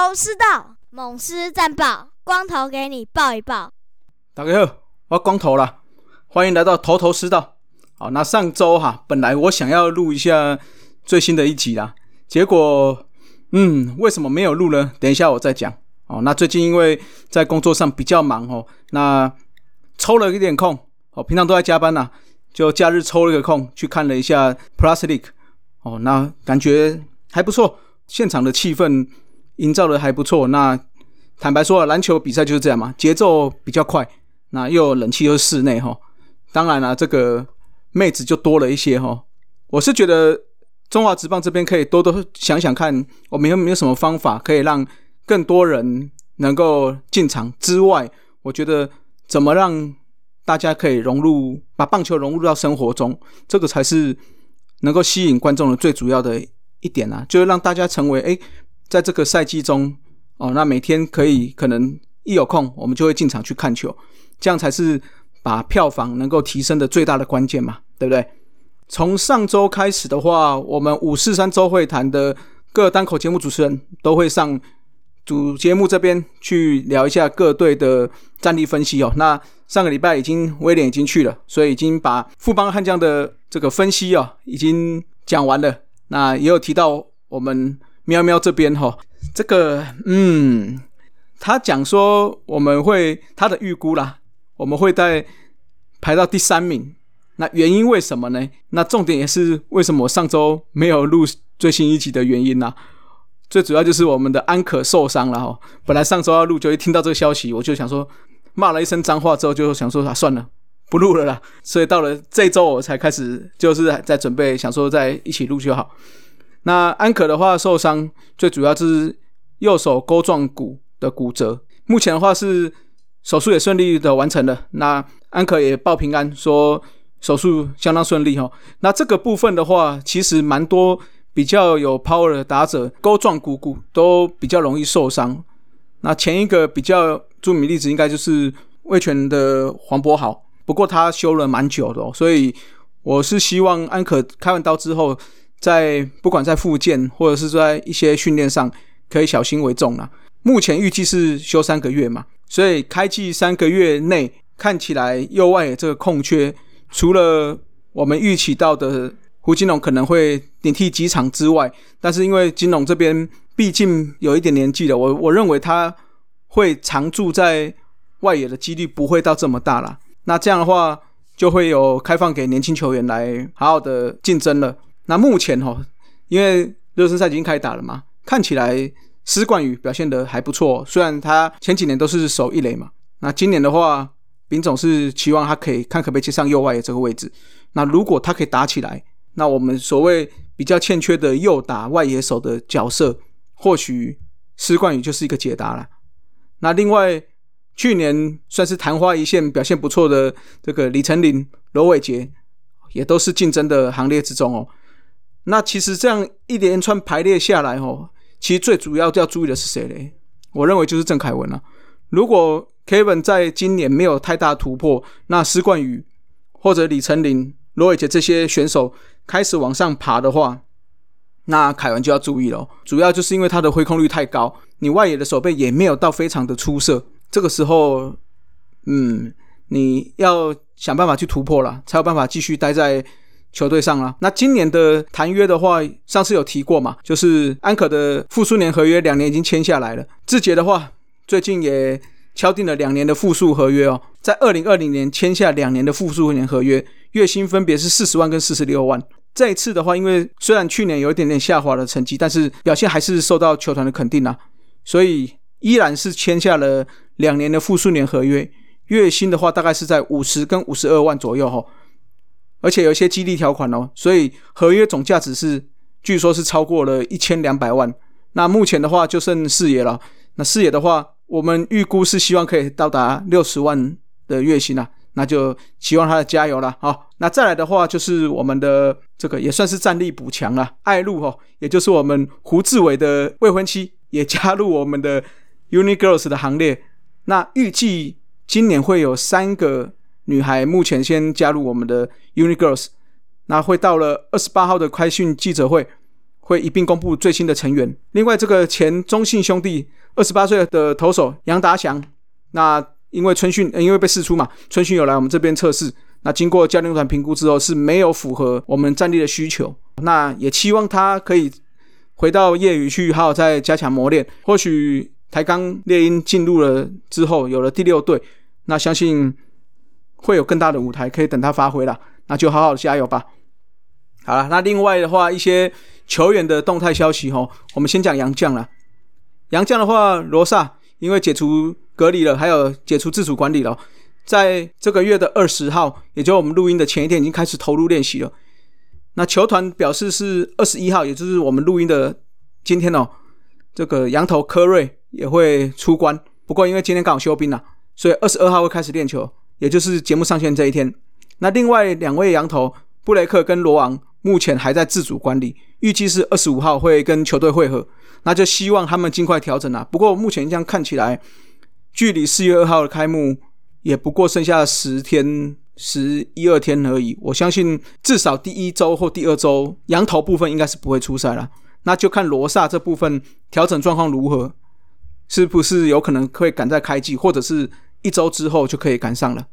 头头是道，猛狮战报，光头给你报一报。大家好，我光头啦，欢迎来到头头是道。好，那上周哈，本来我想要录一下最新的一集啦，结果，嗯，为什么没有录呢？等一下我再讲。哦，那最近因为在工作上比较忙哦，那抽了一点空，哦，平常都在加班呐，就假日抽了一个空去看了一下 Plus Leak。哦，那感觉还不错，现场的气氛营造的还不错。那坦白说啊，篮球比赛就是这样嘛，节奏比较快，那又有冷气又是室内哈，当然了，这个妹子就多了一些哈。我是觉得中华职棒这边可以多多想想看，我们有没有什么方法可以让更多人能够进场之外，我觉得怎么让大家可以融入，把棒球融入到生活中，这个才是。能够吸引观众的最主要的一点啊，就是让大家成为哎，在这个赛季中哦，那每天可以可能一有空，我们就会进场去看球，这样才是把票房能够提升的最大的关键嘛，对不对？从上周开始的话，我们五四三周会谈的各单口节目主持人都会上主节目这边去聊一下各队的战力分析哦。那上个礼拜已经威廉已经去了，所以已经把富邦悍将的。这个分析哦，已经讲完了。那也有提到我们喵喵这边哈，这个嗯，他讲说我们会他的预估啦，我们会在排到第三名。那原因为什么呢？那重点也是为什么我上周没有录最新一集的原因呢？最主要就是我们的安可受伤了哈。本来上周要录，就一听到这个消息，我就想说骂了一声脏话之后，就想说啊，算了。不录了啦，所以到了这周我才开始，就是在准备，想说在一起录就好。那安可的话受伤，最主要是右手钩状骨的骨折，目前的话是手术也顺利的完成了。那安可也报平安，说手术相当顺利哈。那这个部分的话，其实蛮多比较有 power 的打者，钩状骨骨都比较容易受伤。那前一个比较著名例子，应该就是魏权的黄博豪。不过他修了蛮久的，所以我是希望安可开完刀之后，在不管在复健或者是在一些训练上，可以小心为重了。目前预计是休三个月嘛，所以开季三个月内看起来右外野这个空缺，除了我们预期到的胡金龙可能会顶替几场之外，但是因为金龙这边毕竟有一点年纪了，我我认为他会常驻在外野的几率不会到这么大了。那这样的话，就会有开放给年轻球员来好好的竞争了。那目前哈，因为热身赛已经开始打了嘛，看起来施冠宇表现的还不错。虽然他前几年都是守一垒嘛，那今年的话，丙总是期望他可以看可不可以接上右外野这个位置。那如果他可以打起来，那我们所谓比较欠缺的右打外野手的角色，或许施冠宇就是一个解答了。那另外。去年算是昙花一现、表现不错的这个李成林、罗伟杰，也都是竞争的行列之中哦。那其实这样一连串排列下来哦，其实最主要要注意的是谁嘞？我认为就是郑凯文了。如果 Kevin 在今年没有太大突破，那施冠宇或者李成林、罗伟杰这些选手开始往上爬的话，那凯文就要注意了。主要就是因为他的挥空率太高，你外野的手背也没有到非常的出色。这个时候，嗯，你要想办法去突破了，才有办法继续待在球队上了。那今年的谈约的话，上次有提过嘛，就是安可的复数年合约两年已经签下来了。志杰的话，最近也敲定了两年的复数合约哦，在二零二零年签下两年的复数年合约，月薪分别是四十万跟四十六万。这一次的话，因为虽然去年有一点点下滑的成绩，但是表现还是受到球团的肯定啊，所以依然是签下了。两年的复数年合约，月薪的话大概是在五十跟五十二万左右哈，而且有一些激励条款哦，所以合约总价值是据说是超过了一千两百万。那目前的话就剩四野了，那四野的话，我们预估是希望可以到达六十万的月薪啊，那就希望他的加油了好，那再来的话就是我们的这个也算是战力补强了，爱露哈，也就是我们胡志伟的未婚妻也加入我们的 Uni Girls 的行列。那预计今年会有三个女孩，目前先加入我们的 Uni Girls。那会到了二十八号的开训记者会，会一并公布最新的成员。另外，这个前中信兄弟二十八岁的投手杨达祥，那因为春训，因为被释出嘛，春训有来我们这边测试。那经过教练团评估之后，是没有符合我们战力的需求。那也期望他可以回到业余去，好好再加强磨练。或许台钢猎鹰进入了之后，有了第六队，那相信会有更大的舞台可以等他发挥了。那就好好加油吧。好了，那另外的话，一些球员的动态消息哈，我们先讲杨将了。杨将的话，罗萨因为解除隔离了，还有解除自主管理了。在这个月的二十号，也就我们录音的前一天，已经开始投入练习了。那球团表示是二十一号，也就是我们录音的今天哦。这个羊头科瑞也会出关，不过因为今天刚好休兵了，所以二十二号会开始练球，也就是节目上线这一天。那另外两位羊头布雷克跟罗昂目前还在自主管理，预计是二十五号会跟球队会合，那就希望他们尽快调整啊。不过目前这样看起来，距离四月二号的开幕。也不过剩下十天、十一二天而已。我相信至少第一周或第二周，羊头部分应该是不会出赛了。那就看罗萨这部分调整状况如何，是不是有可能会赶在开季，或者是一周之后就可以赶上了。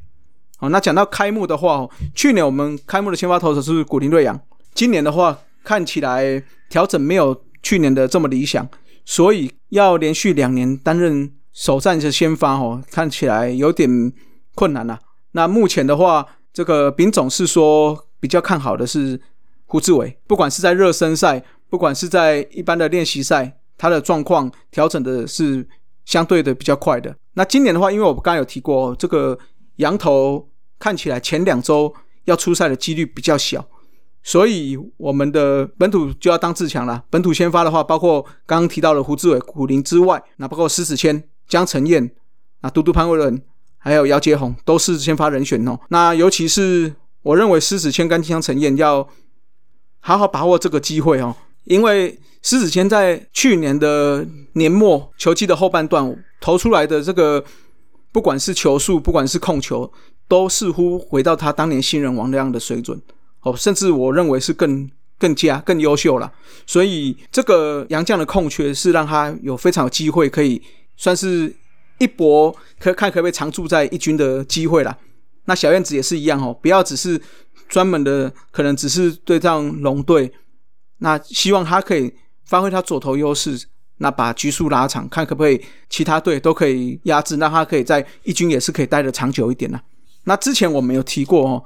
好，那讲到开幕的话，去年我们开幕的先发投手是古林瑞阳，今年的话看起来调整没有去年的这么理想，所以要连续两年担任。首战是先发哦，看起来有点困难呐。那目前的话，这个丙总是说比较看好的是胡志伟，不管是在热身赛，不管是在一般的练习赛，他的状况调整的是相对的比较快的。那今年的话，因为我刚刚有提过，这个羊头看起来前两周要出赛的几率比较小，所以我们的本土就要当自强了。本土先发的话，包括刚刚提到的胡志伟、古林之外，那包括施子谦。江承彦、啊，嘟嘟潘威伦，还有姚杰宏都是先发人选哦。那尤其是我认为狮子谦跟江承彦要好好把握这个机会哦，因为狮子谦在去年的年末球季的后半段投出来的这个，不管是球速，不管是控球，都似乎回到他当年新人王那样的水准哦，甚至我认为是更更加更优秀了。所以这个杨将的空缺是让他有非常有机会可以。算是一搏，可看可不可以常驻在一军的机会啦。那小燕子也是一样哦，不要只是专门的，可能只是对战龙队。那希望他可以发挥他左投优势，那把局数拉长，看可不可以其他队都可以压制，那他可以在一军也是可以待的长久一点呢。那之前我们有提过哦，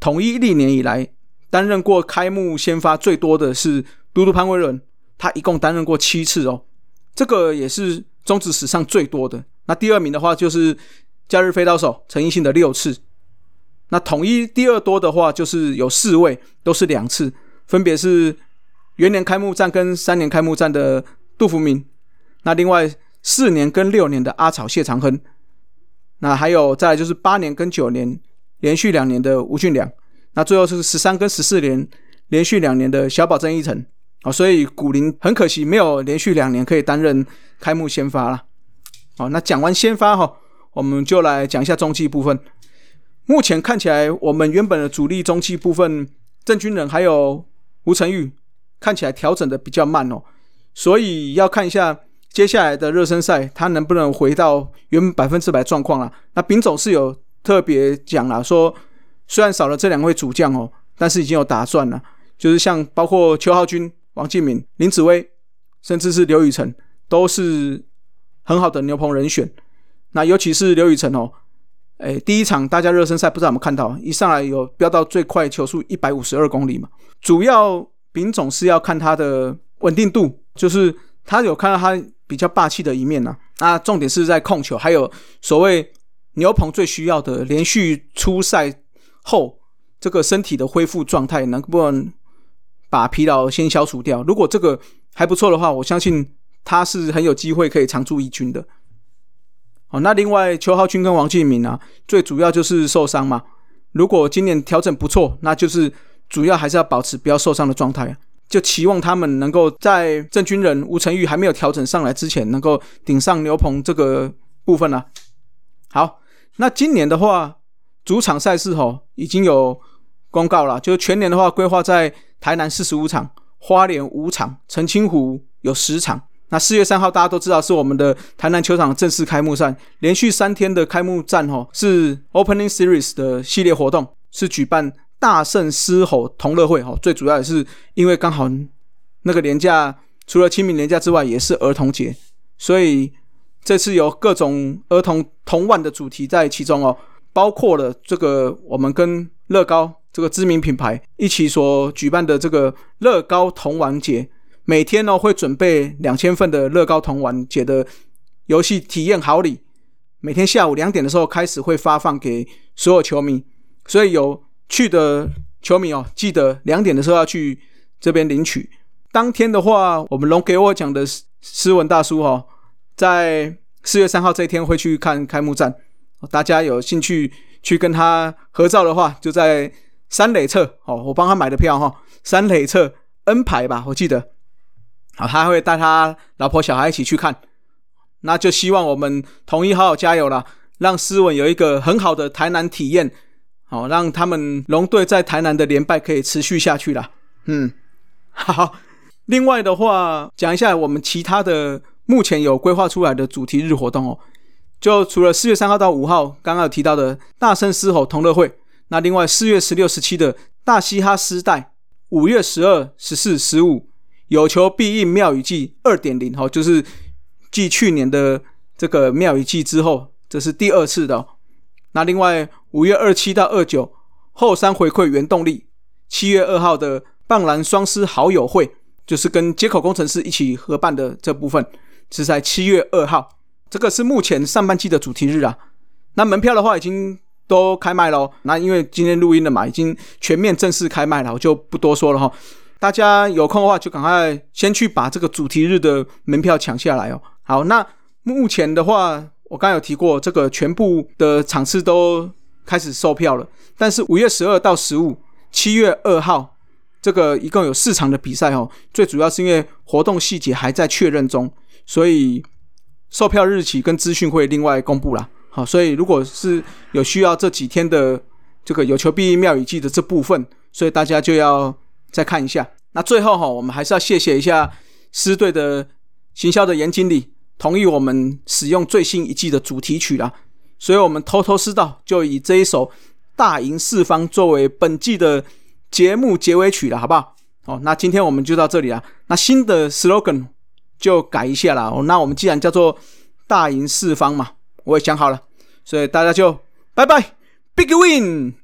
统一历年以来担任过开幕先发最多的是嘟嘟潘威伦，他一共担任过七次哦，这个也是。中职史上最多的那第二名的话就是假日飞刀手陈奕迅的六次，那统一第二多的话就是有四位都是两次，分别是元年开幕战跟三年开幕战的杜福明，那另外四年跟六年的阿草谢长亨，那还有再就是八年跟九年连续两年的吴俊良，那最后是十三跟十四年连续两年的小宝郑一成。哦，所以古林很可惜没有连续两年可以担任开幕先发了。好，那讲完先发哈，我们就来讲一下中继部分。目前看起来，我们原本的主力中继部分郑军人还有吴成玉看起来调整的比较慢哦，所以要看一下接下来的热身赛他能不能回到原百分之百状况了。那丙总是有特别讲了，说虽然少了这两位主将哦，但是已经有打算了，就是像包括邱浩军。王敬敏、林子威，甚至是刘宇辰，都是很好的牛棚人选。那尤其是刘宇辰哦，哎，第一场大家热身赛不知道有没有看到，一上来有飙到最快球速一百五十二公里嘛。主要丙总是要看他的稳定度，就是他有看到他比较霸气的一面呐。那重点是在控球，还有所谓牛棚最需要的连续出赛后这个身体的恢复状态，能不能？把疲劳先消除掉。如果这个还不错的话，我相信他是很有机会可以常驻一军的。好，那另外邱浩军跟王敬敏啊，最主要就是受伤嘛。如果今年调整不错，那就是主要还是要保持不要受伤的状态。就期望他们能够在郑军人、吴成玉还没有调整上来之前，能够顶上牛棚这个部分呢。好，那今年的话，主场赛事吼已经有公告了，就是全年的话规划在。台南四十五场，花莲五场，澄清湖有十场。那四月三号大家都知道是我们的台南球场正式开幕战，连续三天的开幕战哦，是 Opening Series 的系列活动，是举办大圣狮吼同乐会哦。最主要也是因为刚好那个年假除了清明年假之外，也是儿童节，所以这次有各种儿童童玩的主题在其中哦，包括了这个我们跟乐高这个知名品牌一起所举办的这个乐高童玩节。每天呢会准备两千份的乐高童玩节的游戏体验好礼，每天下午两点的时候开始会发放给所有球迷，所以有去的球迷哦，记得两点的时候要去这边领取。当天的话，我们龙给我讲的斯文大叔哈，在四月三号这一天会去看开幕战，大家有兴趣去跟他合照的话，就在三垒侧哦，我帮他买的票哈，三垒侧 N 排吧，我记得。好，他会带他老婆小孩一起去看，那就希望我们统一好好加油了，让斯文有一个很好的台南体验，好让他们龙队在台南的连败可以持续下去啦。嗯，好。另外的话，讲一下我们其他的目前有规划出来的主题日活动哦，就除了四月三号到五号刚刚有提到的大声狮吼同乐会，那另外四月十六、十七的大嘻哈时代，五月十二、十四、十五。有求必应妙语季二点零，哈，就是继去年的这个妙语季之后，这是第二次的。那另外五月二七到二九后山回馈原动力，七月二号的棒篮双狮好友会，就是跟接口工程师一起合办的这部分，是在七月二号。这个是目前上半季的主题日啊。那门票的话已经都开卖了，那因为今天录音了嘛，已经全面正式开卖了，我就不多说了哈。大家有空的话，就赶快先去把这个主题日的门票抢下来哦。好，那目前的话，我刚有提过，这个全部的场次都开始售票了。但是五月十二到十五，七月二号，这个一共有四场的比赛哦。最主要是因为活动细节还在确认中，所以售票日期跟资讯会另外公布了。好，所以如果是有需要这几天的这个有求必应妙语记的这部分，所以大家就要。再看一下，那最后哈，我们还是要谢谢一下狮队的行销的严经理，同意我们使用最新一季的主题曲啦。所以，我们偷偷知道，就以这一首《大赢四方》作为本季的节目结尾曲了，好不好？哦，那今天我们就到这里了。那新的 slogan 就改一下了。那我们既然叫做“大赢四方”嘛，我也想好了，所以大家就拜拜，Big Win。